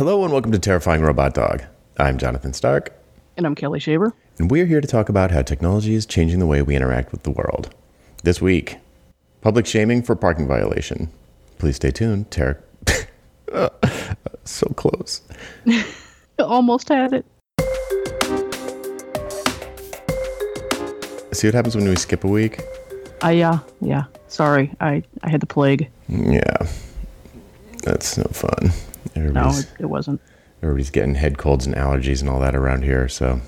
Hello and welcome to Terrifying Robot Dog. I'm Jonathan Stark, And I'm Kelly Shaver. and we're here to talk about how technology is changing the way we interact with the world. This week, public shaming for parking violation. Please stay tuned. Ter- so close. Almost had it. See what happens when we skip a week? I yeah, yeah. Sorry, I I had the plague. Yeah, that's no fun. No, Everybody's, it, it wasn't. everybody's getting head colds and allergies and all that around here. So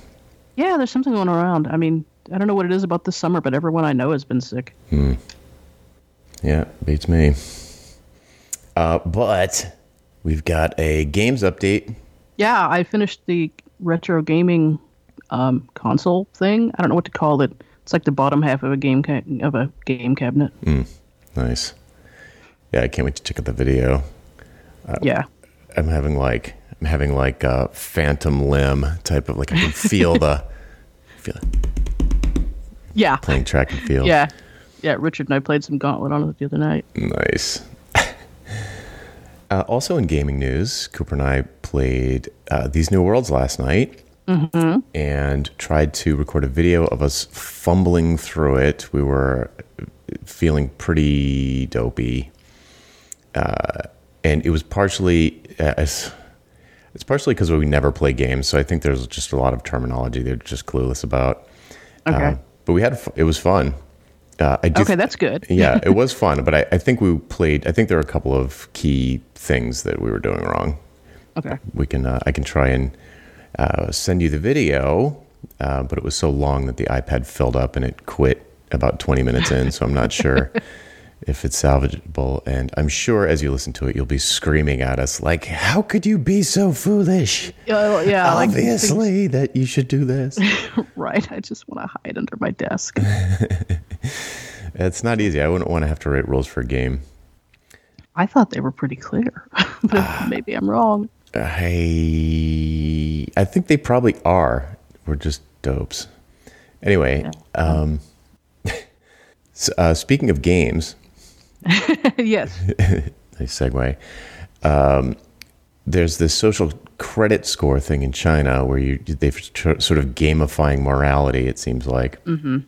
Yeah, there's something going around. I mean, I don't know what it is about this summer, but everyone I know has been sick. Hmm. yeah, beats me. Uh, but we've got a games update. Yeah, I finished the retro gaming um, console thing. I don't know what to call it. It's like the bottom half of a game ca- of a game cabinet. Nice. Yeah, I can't wait to check out the video. Yeah. I'm having like I'm having like a phantom limb type of like I can feel the feel it Yeah. playing track and field. Yeah. Yeah, Richard and I played some Gauntlet on it the other night. Nice. uh, also in gaming news, Cooper and I played uh, These New Worlds last night and tried to record a video of us fumbling through it. We were feeling pretty dopey. Uh, and it was partially, uh, it's, it's partially because we never play games. So I think there's just a lot of terminology they're just clueless about. Okay. Uh, but we had, it was fun. Uh, I do okay, that's good. yeah, it was fun, but I, I think we played. I think there were a couple of key things that we were doing wrong. Okay. We can uh, I can try and uh, send you the video, uh, but it was so long that the iPad filled up and it quit about 20 minutes in. So I'm not sure if it's salvageable. And I'm sure as you listen to it, you'll be screaming at us like, "How could you be so foolish? Uh, yeah, like Obviously that you should do this." right. I just want to hide under my desk. it's not easy. I wouldn't want to have to write rules for a game. I thought they were pretty clear, but maybe I'm wrong. I I think they probably are. We're just dopes. Anyway, um, s- uh, speaking of games, yes. nice segue. Um, there's this social credit score thing in China where you they've tr- sort of gamifying morality. It seems like. Mm-hmm.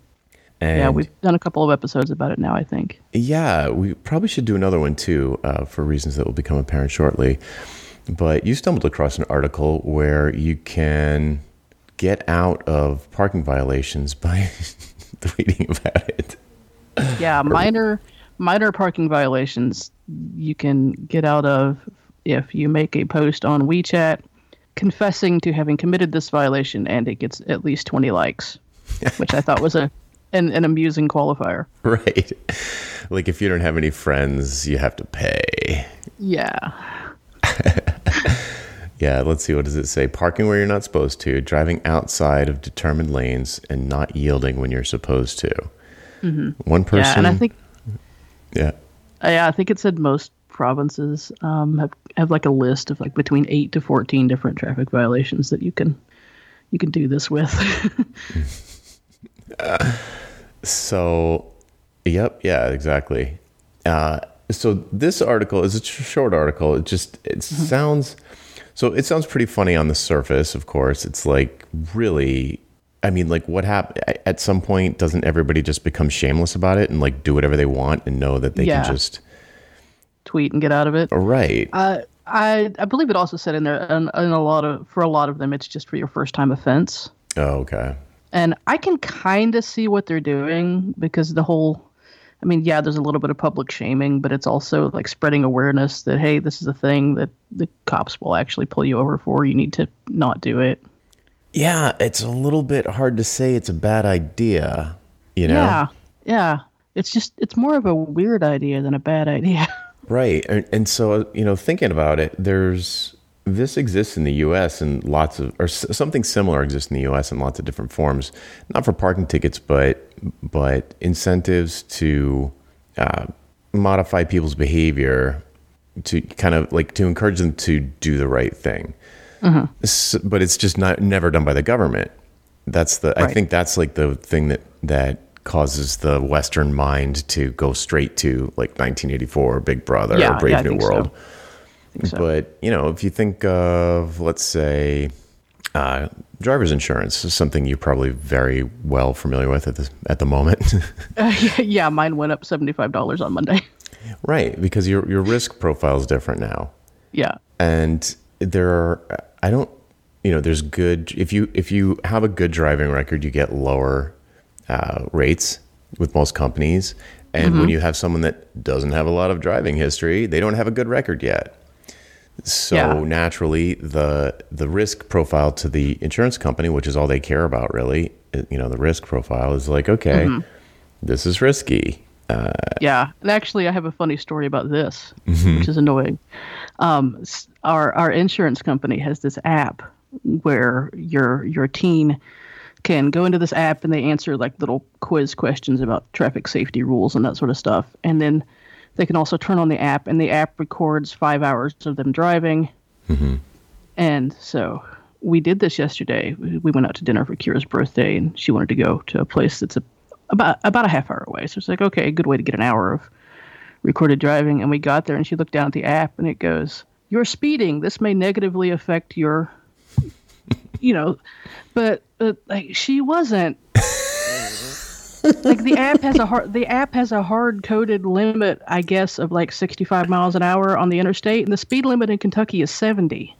And Yeah, we've done a couple of episodes about it now, I think. Yeah, we probably should do another one too, uh, for reasons that will become apparent shortly. But you stumbled across an article where you can get out of parking violations by tweeting about it. Yeah, minor minor parking violations you can get out of if you make a post on WeChat confessing to having committed this violation and it gets at least 20 likes, which I thought was a an, an amusing qualifier. Right. Like if you don't have any friends, you have to pay. Yeah. Yeah, let's see. What does it say? Parking where you're not supposed to, driving outside of determined lanes, and not yielding when you're supposed to. Mm-hmm. One person. Yeah, and I think Yeah. Uh, Yeah, I think it said most provinces um, have have like a list of like between eight to fourteen different traffic violations that you can you can do this with. So, yep, yeah, exactly. Uh, so this article is a short article. It just it sounds so it sounds pretty funny on the surface. Of course, it's like really. I mean, like, what happened at some point? Doesn't everybody just become shameless about it and like do whatever they want and know that they Yeah. can just Tweet and get out of it. right? Uh, I I believe it also said in there, and, and a lot of for a lot of them, it's just for your first time offense. oh, okay. And I can kind of see what they're doing because the whole, I mean, yeah, there's a little bit of public shaming, but it's also like spreading awareness that hey, this is a thing that the cops will actually pull you over for. You need to not do it. Yeah, it's a little bit hard to say it's a bad idea. You know, Yeah, yeah. It's just it's more of a weird idea than a bad idea. Right. And, and so, you know, thinking about it, there's this exists in the US and lots of, or something similar exists in the US in lots of different forms, not for parking tickets, but, but incentives to uh, modify people's behavior to kind of like to encourage them to do the right thing. S- but it's just not never done by the government. That's the, I think that's like the thing that, that causes the Western mind to go straight to like 1984, Big Brother, Yeah, or Brave yeah, New think so. World. so. But you know, if you think of, let's say, uh, driver's insurance is something you're probably very well familiar with at the at the moment. Uh, yeah, yeah, mine went up seventy five dollars on Monday. right, because your your risk profile is different now. Yeah. And there are I don't you know, there's good if you if you have a good driving record, you get lower uh, rates with most companies. And Mm-hmm. when you have someone that doesn't have a lot of driving history, they don't have a good record yet. So Yeah. naturally, the the risk profile to the insurance company, which is all they care about, really, uh, you know, the risk profile is like, okay, Mm-hmm. this is risky. Yeah, and actually, I have a funny story about this, which is annoying. Um, our our insurance company has this app where your your teen can go into this app and they answer like little quiz questions about traffic safety rules and that sort of stuff, and then they can also turn on the app and the app records five hours of them driving, and so. We did this yesterday. We we went out to dinner for Kira's birthday, and she wanted to go to a place that's a, about about a half hour away. So it's like, okay, a good way to get an hour of recorded driving. And we got there, and she looked down at the app, and it goes, "You're speeding. This may negatively affect your, you know." But uh, like, she wasn't. like the app has a hard the app has a hard coded limit, I guess, of like 65 miles an hour on the interstate, and the speed limit in Kentucky is 70.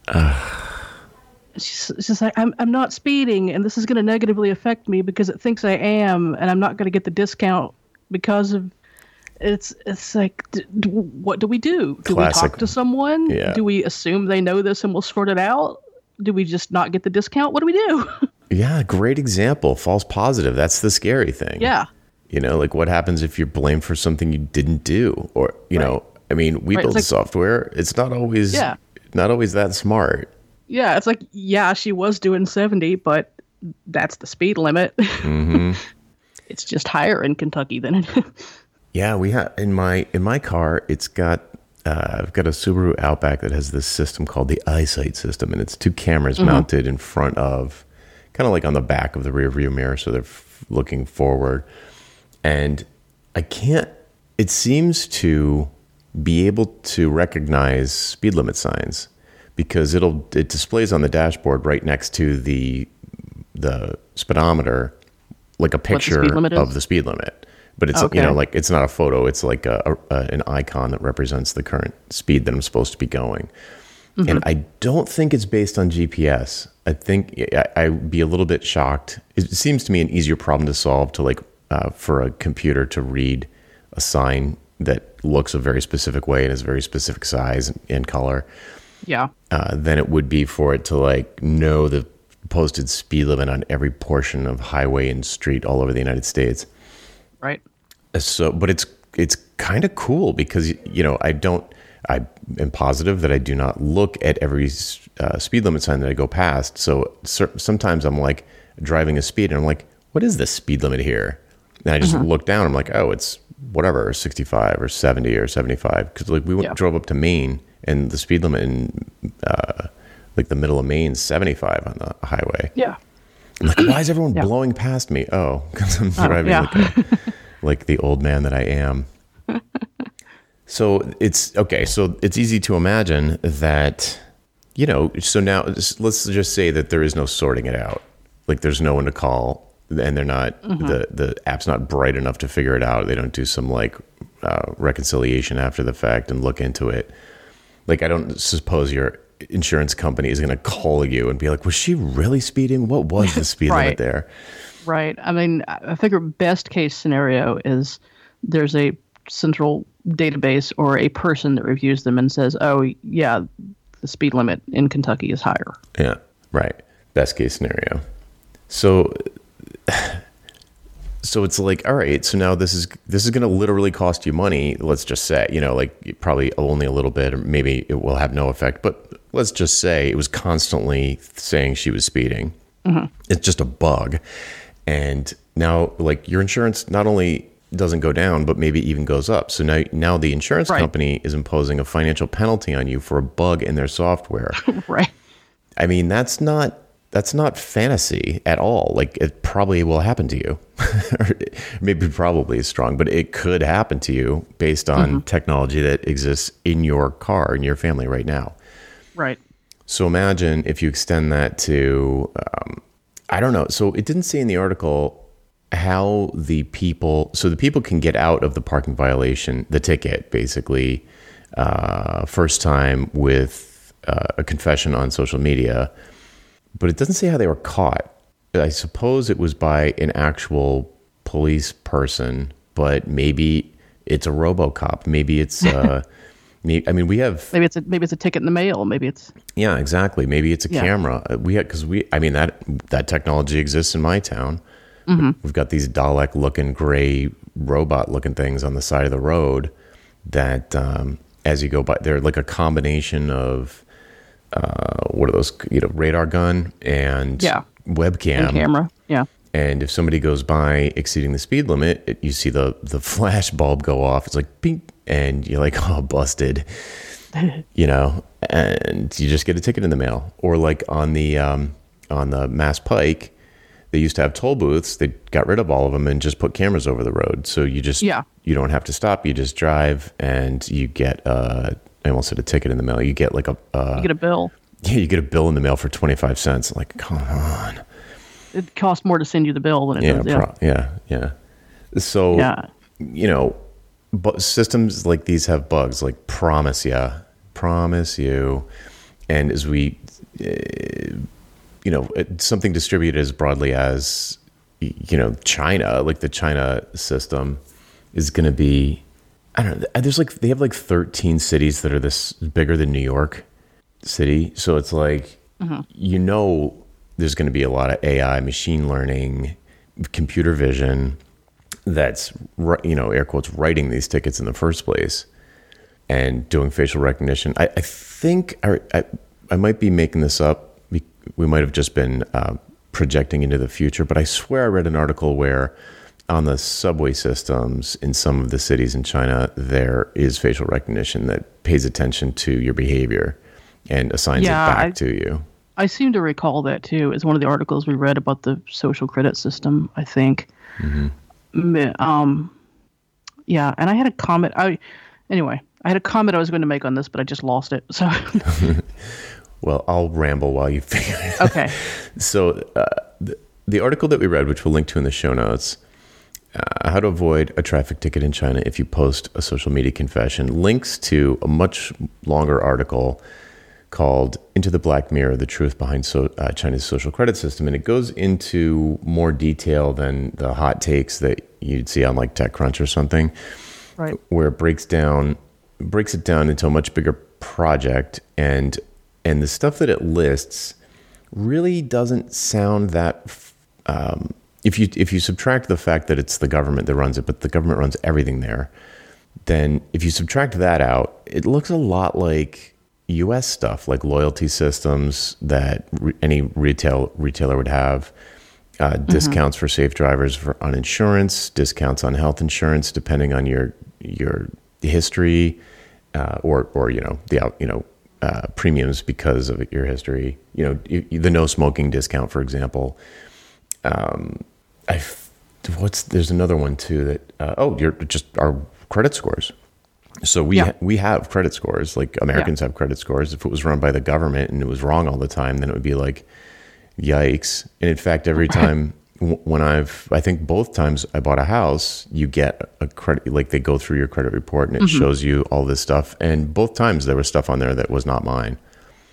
She's, she's just like, I'm, I'm not speeding, and this is going to negatively affect me because it thinks I am, and I'm not going to get the discount because of. It's it's like, d- d- what do we do? Do we talk to someone? Yeah. Do we assume they know this and we'll sort it out? Do we just not get the discount? What do we do? Yeah, great example. False positive. That's the scary thing. yeah, You know, like what happens if you're blamed for something you didn't do? Or, you know, I mean, we Right, build it's like- software. It's not always Yeah. not always that smart. yeah. It's like, yeah, she was doing 70, but that's the speed limit. Mm-hmm. it's just higher in Kentucky than it. Yeah, we have in my in my car. It's got uh, I've got a Subaru Outback that has this system called the EyeSight system, and it's two cameras mounted in front of, kind of like on the back of the rear view mirror, so they're f- looking forward. And I can't. It seems to be able to recognize speed limit signs because it'll it displays on the dashboard right next to the the speedometer like a picture is? of the speed limit but it's Okay. you know like it's not a photo it's like a, a, an icon that represents the current speed that i'm supposed to be going Mm-hmm. and i don't think it's based on gps i think I, i'd be a little bit shocked it seems to me an easier problem to solve to like uh, for a computer to read a sign that looks a very specific way and is a very specific size and color yeah. uh, than it would be for it to like know the posted speed limit on every portion of highway and street all over the United States. Right. Uh, So, but it's it's kind of cool because you know I don't I am positive that I do not look at every uh, speed limit sign that I go past. So cer- sometimes I'm like driving a speed and I'm like, what is the speed limit here? And I just look down. I'm like, oh, it's whatever, 65 or 70 or 75. Because like we went, Yeah. drove up to Maine and the speed limit in uh, like the middle of Maine is 75 on the highway. Yeah. I'm like, why is everyone Yeah. blowing past me? Oh, because I'm driving yeah. like, a, like the old man that I am. so it's okay. So it's easy to imagine that, you know, so now let's just say that there is no sorting it out. Like there's no one to call and they're not, the, the app's not bright enough to figure it out. They don't do some like uh, reconciliation after the fact and look into it. Like, I don't suppose your insurance company is going to call you and be like, was she really speeding? What was the speed limit Right. there? Right. I mean, I figure best case scenario is there's a central database or a person that reviews them and says, "Oh, yeah, the speed limit in Kentucky is higher." Yeah, right. Best case scenario. So, so it's like, all right. So now this is this is going to literally cost you money. Let's just say, you know, like probably only a little bit, or maybe it will have no effect. But let's just say it was constantly saying she was speeding. Mm-hmm. It's just a bug, and now like your insurance not only doesn't go down, but maybe even goes up. So now now the insurance Right. company is imposing a financial penalty on you for a bug in their software. right. I mean, that's not that's not fantasy at all. Like it probably will happen to you. Maybe probably is strong, but it could happen to you based on mm-hmm. technology that exists in your car in your family right now. Right. So imagine if you extend that to, um, I don't know. So it didn't say in the article how the people, so the people can get out of the parking violation, the ticket, basically, uh, first time with uh, a confession on social media but it doesn't say how they were caught. I suppose it was by an actual police person, but maybe it's a RoboCop. Maybe it's. Uh, I mean, we have maybe it's a maybe it's a ticket in the mail. Maybe it's yeah, exactly. Maybe it's a yeah. camera. Uh, we because we. I mean that that technology exists in my town. Mm-hmm. We've got these Dalek looking gray robot looking things on the side of the road that um, as you go by, they're like a combination of uh, what are those? You know, radar gun and yeah. webcam and camera. Yeah. And if somebody goes by exceeding the speed limit, it, you see the the flash bulb go off. It's like ping, and you're like, oh, busted. you know, and you just get a ticket in the mail. Or like on the um, on the Mass Pike, they used to have toll booths. They got rid of all of them and just put cameras over the road. So you just yeah. you don't have to stop. You just drive and you get uh, I almost said a ticket in the mail. You get like a uh, you get a bill. Yeah, you get a bill in the mail for twenty five cents. Like, come on. It costs more to send you the bill than it yeah, does. Yeah, pro- yeah, yeah. So yeah. you know, but systems like these have bugs. Like, promise you, promise you, and as we, uh, you know, something distributed as broadly as you know China, like the China system, is going to be I don't know. There's like they have like 13 cities that are this bigger than New York City, so it's like mm-hmm. you know there's going to be a lot of AI, machine learning, computer vision that's you know air quotes writing these tickets in the first place and doing facial recognition. I, I think I, I, I might be making this up. We might have just been uh, projecting into the future, but I swear I read an article where on the subway systems in some of the cities in China, there is facial recognition that pays attention to your behavior and assigns yeah, it back I, to you. I seem to recall that too. It's one of the articles we read about the social credit system. I think. Mm-hmm. Um, yeah, and I had a comment. I anyway, I had a comment I was going to make on this, but I just lost it. So. well, I'll ramble while you figure it. Out. Okay. so uh, the, the article that we read, which we'll link to in the show notes uh, how to avoid a traffic ticket in China if you post a social media confession links to a much longer article called Into the Black Mirror The Truth Behind so, uh, China's Social Credit System. And it goes into more detail than the hot takes that you'd see on like TechCrunch or something, right. where it breaks down breaks it down into a much bigger project and and the stuff that it lists really doesn't sound that um, if you if you subtract the fact that it's the government that runs it, but the government runs everything there, then if you subtract that out, it looks a lot like U.S. stuff, like loyalty systems that re- any retail retailer would have, uh, mm-hmm. discounts for safe drivers for on insurance, discounts on health insurance, depending on your your history, uh, or or you know the you know uh, premiums because of your history. You know the no smoking discount, for example. Um, I what's there's another one too that uh, oh you're just our credit scores. So we yeah. we have credit scores like Americans yeah. have credit scores. If it was run by the government and it was wrong all the time, then it would be like yikes. And in fact, every time when I've I think both times I bought a house, you get a credit like they go through your credit report and it mm-hmm. shows you all this stuff. And both times there was stuff on there that was not mine.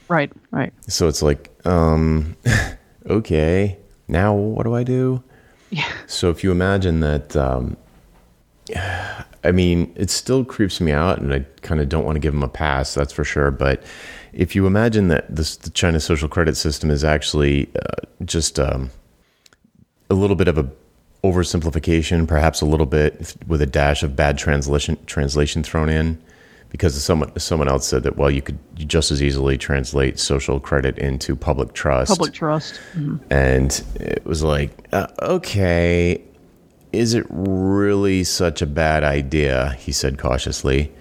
Right, right. So it's like, um, okay, now what do I do? Yeah. So if you imagine that, um, I mean, it still creeps me out, and I kind of don't want to give them a pass. That's for sure. But if you imagine that this, the China social credit system is actually uh, just um, a little bit of a oversimplification, perhaps a little bit with a dash of bad translation translation thrown in because someone someone else said that well you could just as easily translate social credit into public trust public trust mm-hmm. and it was like uh, okay is it really such a bad idea he said cautiously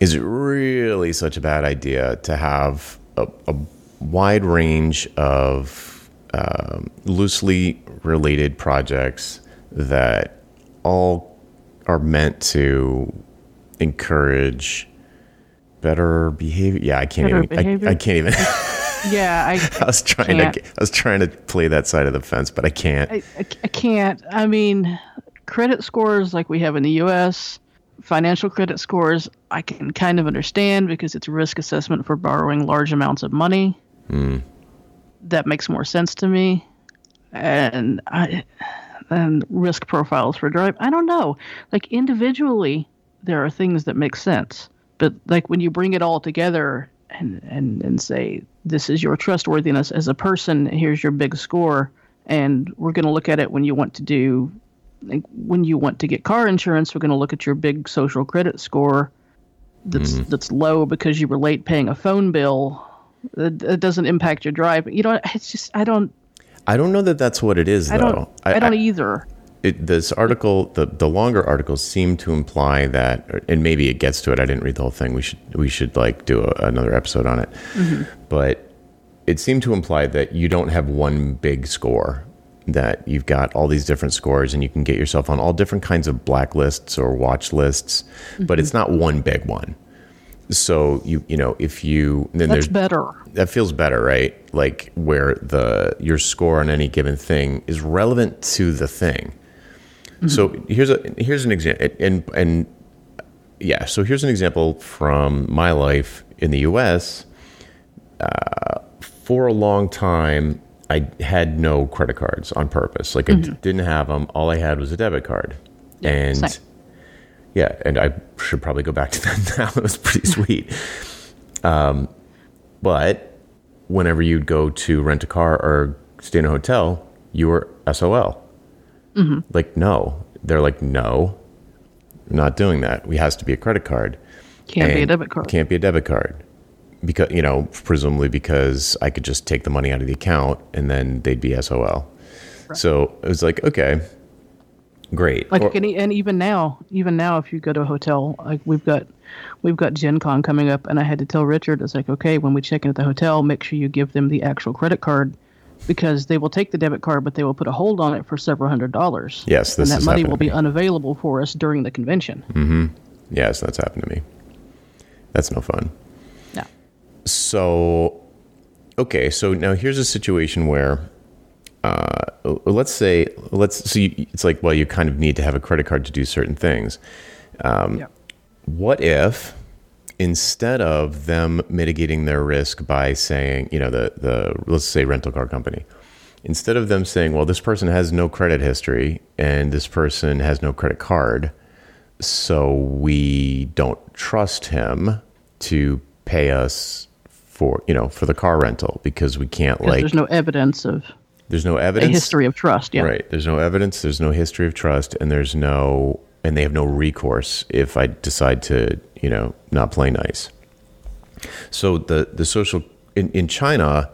is it really such a bad idea to have a, a wide range of um, loosely related projects that all are meant to encourage better behavior. Yeah, I can't Better even. I. I can't even. Yeah, I, I was trying Can't. to. I was trying to play that side of the fence, but I can't. I, I, I can't. I mean, credit scores like we have in the U.S., financial credit scores, I can kind of understand because it's risk assessment for borrowing large amounts of money. Hmm. That makes more sense to me. And I, and risk profiles for drive. I don't know. Like individually, there are things that make sense, but like when you bring it all together and and and say this is your trustworthiness as a person, here's your big score, and we're going to look at it when you want to do like when you want to get car insurance, we're going to look at your big social credit score that's mm-hmm. that's low because you were late paying a phone bill. It, it doesn't impact your drive. You know, it's just I don't I don't know that that's what it is, I though. don't I, don't either. It, this article, the the longer articles seem to imply that, and maybe it gets to it. I didn't read the whole thing. We should we should like do a, another episode on it. Mm-hmm. But it seemed to imply that you don't have one big score. That you've got all these different scores, and you can get yourself on all different kinds of blacklists or watch lists, but it's mm-hmm. not one big one. So you you know if you then That's there's better. that feels better, right? Like where the your score on any given thing is relevant to the thing. So here's a here's an example, and and yeah, so here's an example from my life in the U.S. Uh, for a long time, I had no credit cards on purpose. Like I d- didn't have them. All I had was a debit card, and same. yeah, and I should probably go back to that now. It was pretty sweet. Um, but whenever you'd go to rent a car or stay in a hotel, you were SOL. Mm-hmm. Like, no. They're like, no, we're not doing that. We has to be a credit card. Can't be a debit card. Can't be a debit card. Because, you know, presumably because I could just take the money out of the account and then they'd be SOL. So it was like, okay, great. Like Or- and, and even now, even now, if you go to a hotel, like we've got, we've got Gen Con coming up, and I had to tell Richard, it's like, okay, when we check in at the hotel, make sure you give them the actual credit card, because they will take the debit card, but they will put a hold on it for several hundred dollars. Yes, this and that money will be unavailable for us during the convention. Mm-hmm. Yes, that's happened to me. That's no fun. No. So, okay, so now here's a situation where, uh, let's say, let's so you, it's like, well, you kind of need to have a credit card to do certain things. Um, Yeah. What if instead of them mitigating their risk by saying, you know, the the let's say rental car company, instead of them saying, well, this person has no credit history and this person has no credit card, so we don't trust him to pay us for you know for the car rental because we can't like there's no evidence of there's no a evidence history of trust. Yeah. right there's no evidence there's no history of trust and there's no and they have no recourse if i decide to you know not play nice so the the social in, in china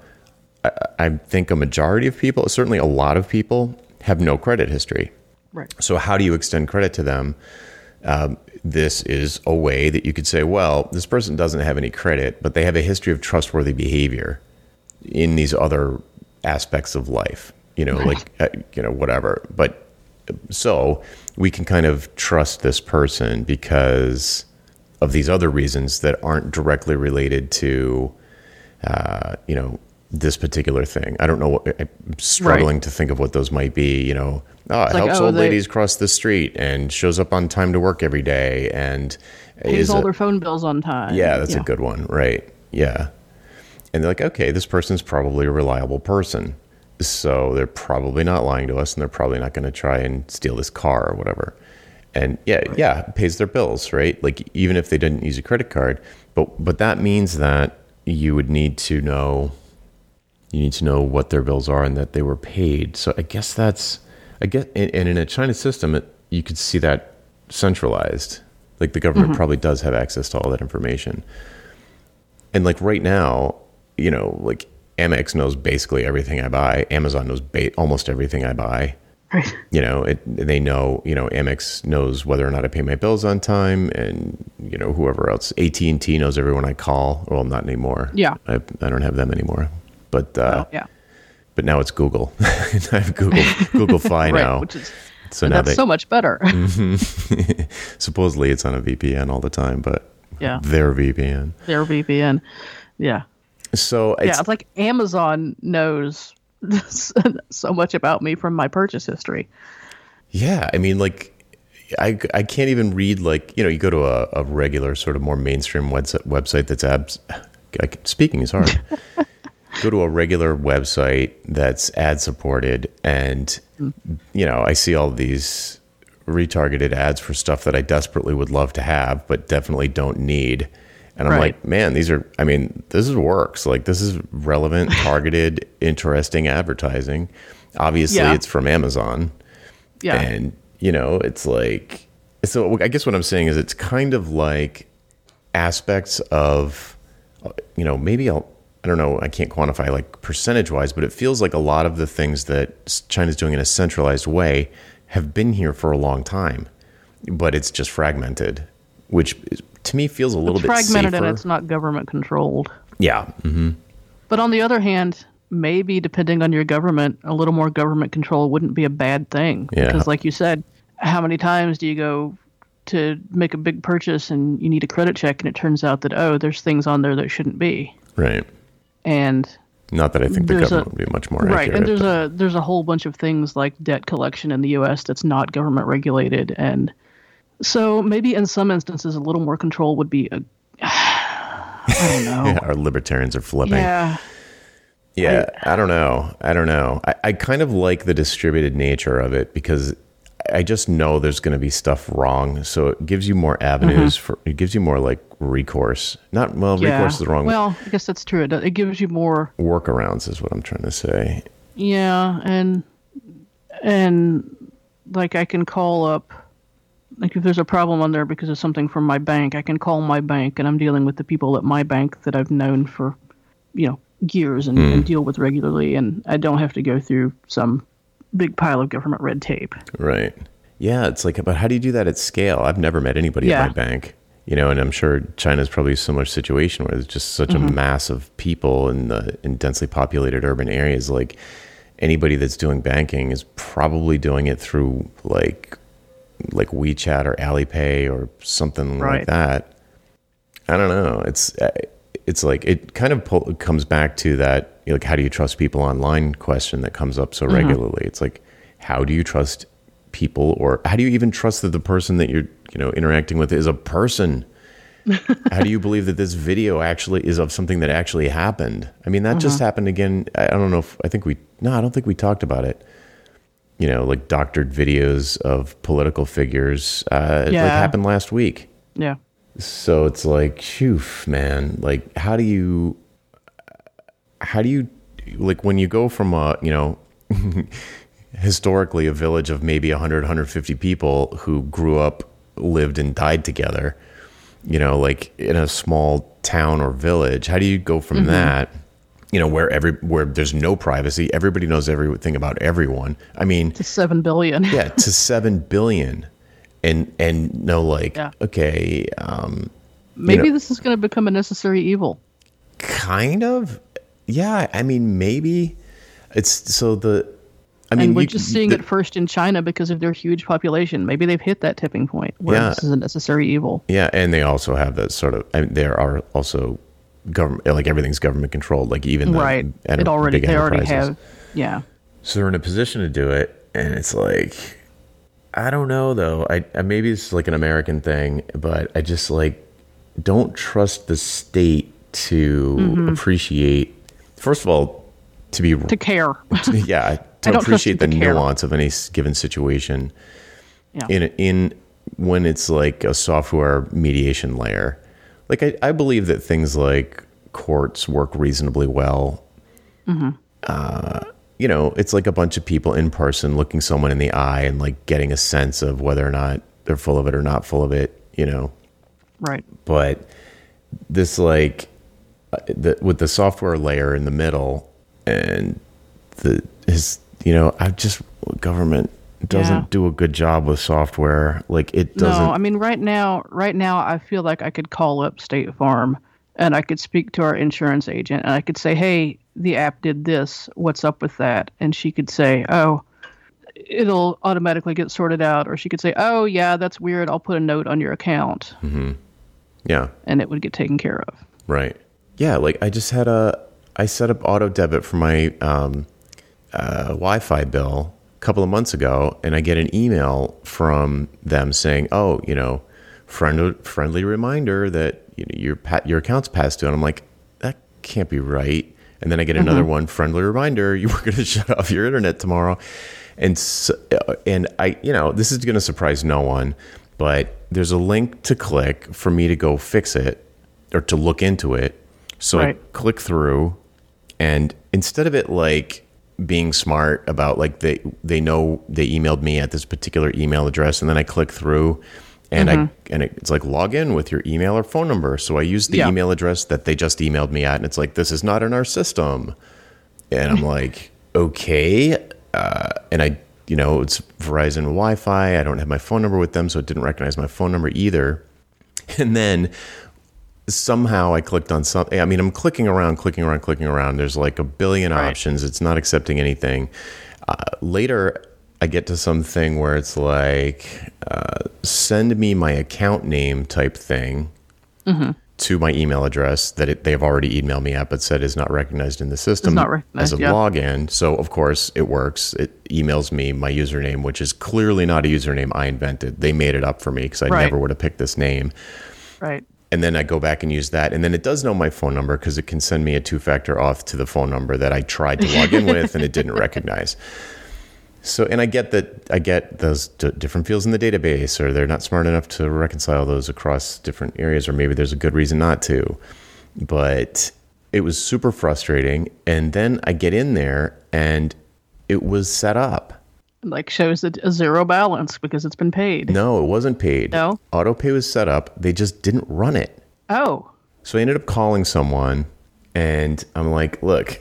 I, I think a majority of people certainly a lot of people have no credit history Right. so how do you extend credit to them? Um, this is a way that you could say, well, this person doesn't have any credit, but they have a history of trustworthy behavior in these other aspects of life. You know, like uh, you know, whatever. But so we can kind of trust this person because of these other reasons that aren't directly related to, uh, you know, this particular thing. I don't know. What, I'm struggling to think of what those might be. You know, oh, it like, helps oh, old they- ladies cross the street and shows up on time to work every day and Pays all a- their phone bills on time. yeah, that's a good one, right? Yeah. And they're like, okay, this person's probably a reliable person. So they're probably not lying to us and they're probably not going to try and steal this car or whatever. And yeah, yeah, pays their bills, right? Like even if they didn't use a credit card, but but that means that you would need to know you need to know what their bills are and that they were paid. So I guess that's I guess and, and in a China system it, you could see that centralized. Like the government mm-hmm. probably does have access to all that information. And like right now, you know, like Amex knows basically everything I buy. Amazon knows ba- almost everything I buy. Right. You know, it, they know. You know, Amex knows whether or not I pay my bills on time, and you know, whoever else. AT and T knows everyone I call. Well, not anymore. Yeah. I, I don't have them anymore. But uh, Oh, yeah. but now it's Google. I have Google Google Fi right, now. which is so now that's they so much better. supposedly it's on a VPN all the time, but yeah, their VPN. their VPN. Yeah, So it's, yeah. It's like Amazon knows so much about me from my purchase history. Yeah, I mean, like, I, I can't even read like you know you go to a, a regular sort of more mainstream website website that's abs. Speaking is hard. go to a regular website that's ad supported, and hmm. you know I see all these retargeted ads for stuff that I desperately would love to have, but definitely don't need. And I'm Right. like, man, these are. I mean, this is works. Like this is relevant, targeted, interesting advertising. Obviously, Yeah. it's from Amazon. Yeah, And, you know, it's like, so I guess what I'm saying is it's kind of like aspects of, you know, maybe I'll, I don't know, I can't quantify like percentage wise, but it feels like a lot of the things that China's doing in a centralized way have been here for a long time, but it's just fragmented, which is, to me feels a little it's bit fragmented safer. and it's not government controlled. yeah. hmm But on the other hand, maybe depending on your government, a little more government control wouldn't be a bad thing. Yeah. Because, like you said, how many times do you go to make a big purchase and you need a credit check, and it turns out that oh, there's things on there that shouldn't be, Right. and Not that I think the There's a- government would be much more right, accurate. and there's but- a there's a whole bunch of things like debt collection in the U.S. that's not government regulated, and so maybe in some instances a little more control would be a I don't know. our libertarians are flipping. yeah. Yeah, I, don't know. I don't know. I, I kind of like the distributed nature of it because I just know there's going to be stuff wrong. So it gives you more avenues for, it gives you more like recourse. Not, well, Mm-hmm. Yeah. recourse is the wrong way. Well, I guess that's true. It, it gives you more workarounds, is what I'm trying to say. Yeah, and and like I can call up like if there's a problem on there because of something from my bank, I can call my bank and I'm dealing with the people at my bank that I've known for you know years and, and hmm. deal with regularly and I don't have to go through some big pile of government red tape. Right. Yeah, it's like, but how do you do that at scale? I've never met anybody Yeah. at my bank, you know, and I'm sure China's probably a similar situation where there's just such a mm-hmm. mass of people in the in densely populated urban areas. Like anybody that's doing banking is probably doing it through like like WeChat or Alipay or something like that. I don't know. It's uh, it's like it kind of pull, comes back to that like how do you trust people online question that comes up so regularly. It's like how do you trust people or how do you even trust that the person that you're you know interacting with is a person? how do you believe that this video actually is of something that actually happened? I mean that just happened again. I I don't know if I think we no, I don't think we talked about it. You know, like doctored videos of political figures. Uh, it like happened last week. Yeah. So it's like, phew, man. Like, how do you, how do you, like, when you go from a, you know, historically a village of maybe 100, 150 people who grew up, lived, and died together, you know, like in a small town or village, how do you go from that? You know, where every where there's no privacy, everybody knows everything about everyone. I mean, To seven billion. yeah to 7 billion and and no like Yeah. okay um Maybe know- this is going to become a necessary evil. kind of yeah i mean maybe it's so the i mean and we're you- just seeing the- it first in China because of their huge population. Maybe they've hit that tipping point where Yeah. this is a necessary evil. yeah and they also have that sort of I mean, there are also government like everything's government controlled like even the right. enter- It already they already have yeah. so they're in a position to do it and it's like i don't know though i, I maybe it's like an american thing but i just like don't trust the state to Mm-hmm. appreciate first of all to be To care. yeah to I don't appreciate the to nuance of any given situation Yeah. in in when it's like a software mediation layer like i, I believe that things like courts work reasonably well Mm-hmm. uh, you know it's like a bunch of people in person looking someone in the eye and like getting a sense of whether or not they're full of it or not full of it you know right. but this like uh, the, with the software layer in the middle and the his you know i just government doesn't Yeah. do a good job with software like it doesn't No, I mean right now right now I feel like I could call up State Farm and I could speak to our insurance agent and I could say, "Hey, the app did this. What's up with that? And she could say, oh, it'll automatically get sorted out. Or she could say, oh, yeah, that's weird. I'll put a note on your account. Mm-hmm. Yeah. And it would get taken care of. Right. Yeah. Like I just had a, I set up auto debit for my um, uh, Wi Fi bill couple of months ago, and I get an email from them saying, oh, you know, friend, friendly reminder that you know, your, your account's passed due. And I'm like, that can't be right. And then I get another mm-hmm. one friendly reminder you were going to shut off your internet tomorrow. And so, and I, you know, this is going to surprise no one, but there's a link to click for me to go fix it or to look into it. So right. I click through, and instead of it like being smart about like they they know they emailed me at this particular email address, and then I click through, and mm-hmm. I and it's like log in with your email or phone number. So I use the yeah. email address that they just emailed me at, and it's like this is not in our system, and I'm like okay, uh, and I you know it's Verizon Wi-Fi. I don't have my phone number with them, so it didn't recognize my phone number either. And then somehow I clicked on something. I mean, I'm clicking around, clicking around, clicking around. There's like a billion right. options. It's not accepting anything. Uh, later, I get to something where it's like, uh, send me my account name type thing mm-hmm. to my email address that it, they've already emailed me at, but said is not recognized in the system as a yeah. login. So, of course, it works. It emails me my username, which is clearly not a username I invented. They made it up for me because I right. never would have picked this name. Right and then I go back and use that. And then it does know my phone number because it can send me a two factor auth to the phone number that I tried to log in with and it didn't recognize. So, and I get that I get those d- different fields in the database, or they're not smart enough to reconcile those across different areas, or maybe there's a good reason not to. But it was super frustrating. And then I get in there and it was set up. Like shows a zero balance because it's been paid. No, it wasn't paid. No. Autopay was set up. They just didn't run it. Oh. So I ended up calling someone and I'm like, look,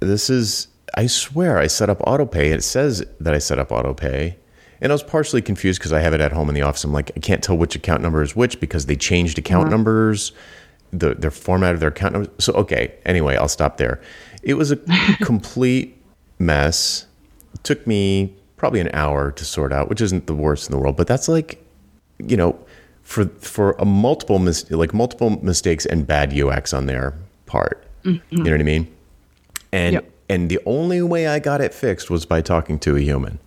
this is I swear I set up autopay. It says that I set up autopay. And I was partially confused because I have it at home in the office. I'm like, I can't tell which account number is which because they changed account mm-hmm. numbers, the their format of their account numbers. So okay, anyway, I'll stop there. It was a complete mess. It took me probably an hour to sort out, which isn't the worst in the world, but that's like, you know, for for a multiple mis- like multiple mistakes and bad UX on their part. Mm-hmm. You know what I mean? And yep and the only way I got it fixed was by talking to a human.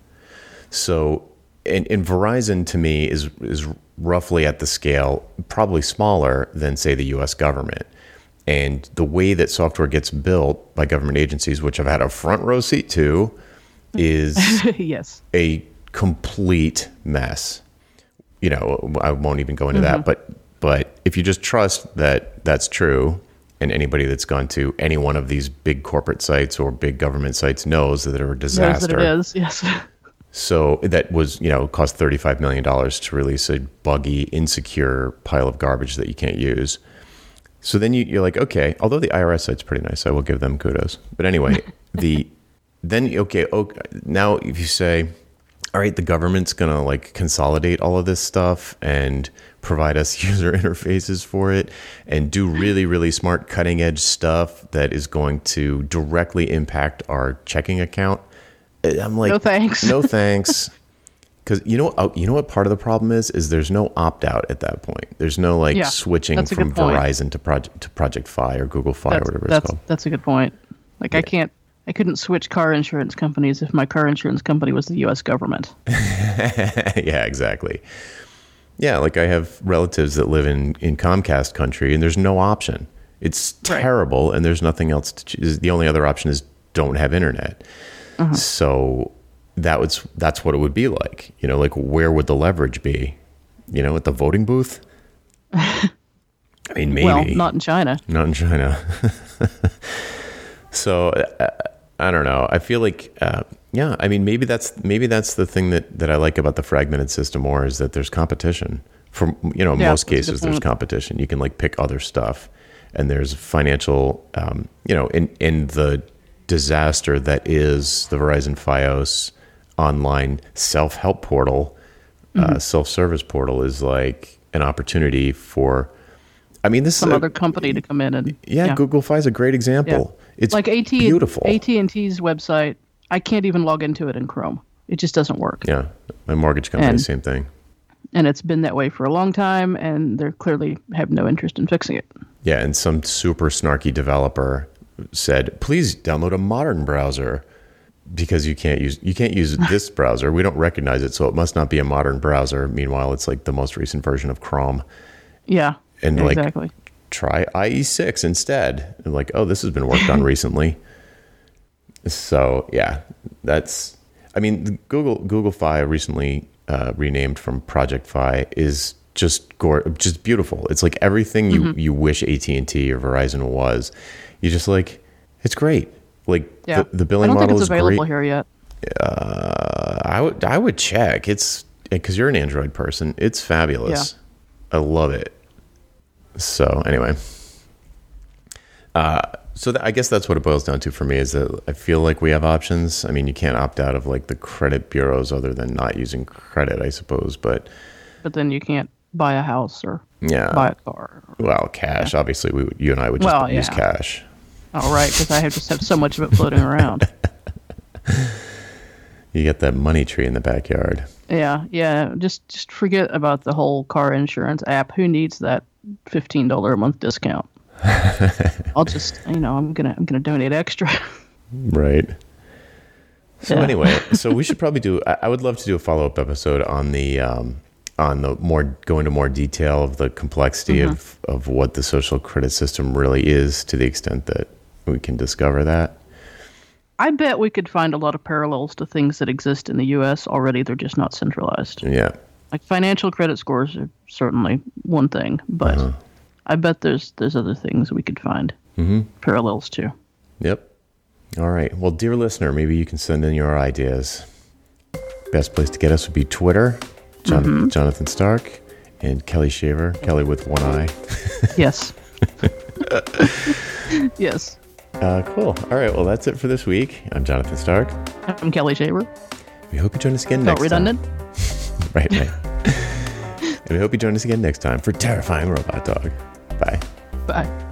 So, and, and Verizon to me is is roughly at the scale, probably smaller than say the U.S. government. And the way that software gets built by government agencies, which I've had a front row seat to, is yes a complete mess. You know, I won't even go into mm-hmm. that, but but if you just trust that that's true, and anybody that's gone to any one of these big corporate sites or big government sites knows that they're a disaster. Knows it is, yes. so that was, you know, cost $35 million to release a buggy, insecure pile of garbage that you can't use. So then you, you're like, okay, although the IRS site's pretty nice, I will give them kudos. But anyway, the then okay, okay, now if you say, all right, the government's gonna like consolidate all of this stuff and provide us user interfaces for it and do really, really smart cutting edge stuff that is going to directly impact our checking account. Eh, I'm like, no thanks. no thanks. Because you know, oh, you know what part of the problem is is there's no opt out at that point. There's no like yeah, switching from Verizon to project to Project Fi or Google Fi that's, or whatever it's called. That's a good point. Like yeah. I can't, I couldn't switch car insurance companies if my car insurance company was the U.S. government. yeah, exactly. Yeah, like I have relatives that live in, in Comcast country and there's no option. It's terrible right. and there's nothing else to choose. The only other option is don't have internet. Uh-huh. So that was that's what it would be like. You know, like where would the leverage be? You know, at the voting booth? I mean, maybe. Well, not in China. Not in China. so uh, I don't know. I feel like uh, yeah, I mean, maybe that's maybe that's the thing that, that I like about the fragmented system more is that there's competition. For you know, yeah, most cases there's competition. You can like pick other stuff, and there's financial, um, you know, in in the disaster that is the Verizon FiOS online self help portal, uh, mm-hmm. uh, self service portal is like an opportunity for I mean, this some is some other company to come in and Yeah, Google Fi is a great example. It's like AT beautiful. AT and T's website. I can't even log into it in Chrome. It just doesn't work. yeah, my mortgage company, And- same thing. and it's been that way for a long time and they clearly have no interest in fixing it Yeah, and some super snarky developer said, "Please download a modern browser because you can't use you can't use this browser. We don't recognize it, so it must not be a modern browser." Meanwhile, it's like the most recent version of Chrome. yeah And, like, Try IE6 instead. And like, "Oh, this has been worked on recently." So, yeah, that's I mean, the Google Google Fi recently uh, renamed from Project Fi is just gore, just beautiful. It's like everything you, Mm-hmm. you wish AT and T or Verizon was. You just like it's great. Like yeah the, the billing i don't model think is it's available great. here yet Uh, I would I would check. It's because you're an Android person. It's fabulous. I love it. So anyway, uh, so th- I guess that's what it boils down to for me is that I feel like we have options. I mean, you can't opt out of like the credit bureaus other than not using credit, I suppose. But but then you can't buy a house or yeah, buy a car well, cash. Obviously, we you and I would just Well, use yeah. cash. all right because i have just have so much of it floating around You get that money tree in the backyard. yeah yeah just just forget about the whole car insurance app who needs that $15 a month discount i'll just you know i'm gonna i'm gonna donate extra Right. So Yeah. anyway, so we should probably do. I, I would love to do a follow up episode on the um, on the more go into more detail of the complexity of of what the social credit system really is, to the extent that we can discover that. I bet we could find a lot of parallels to things that exist in the U.S. already. They're just not centralized. Yeah. Like financial credit scores are certainly one thing, but Uh-huh. I bet there's there's other things we could find Mm-hmm. parallels to. Yep. All right. Well, dear listener, maybe you can send in your ideas. Best place to get us would be Twitter, Jonathan, Jonathan Stark, and Kelly Shaver. Kelly with one eye. Yes. yes. Uh, cool. All right. Well, that's it for this week. I'm Jonathan Stark. I'm Kelly Shaver. We hope you join us again Felt next time. redundant. Right, right. and we hope you join us again next time for Terrifying Robot Dog. Bye. Bye.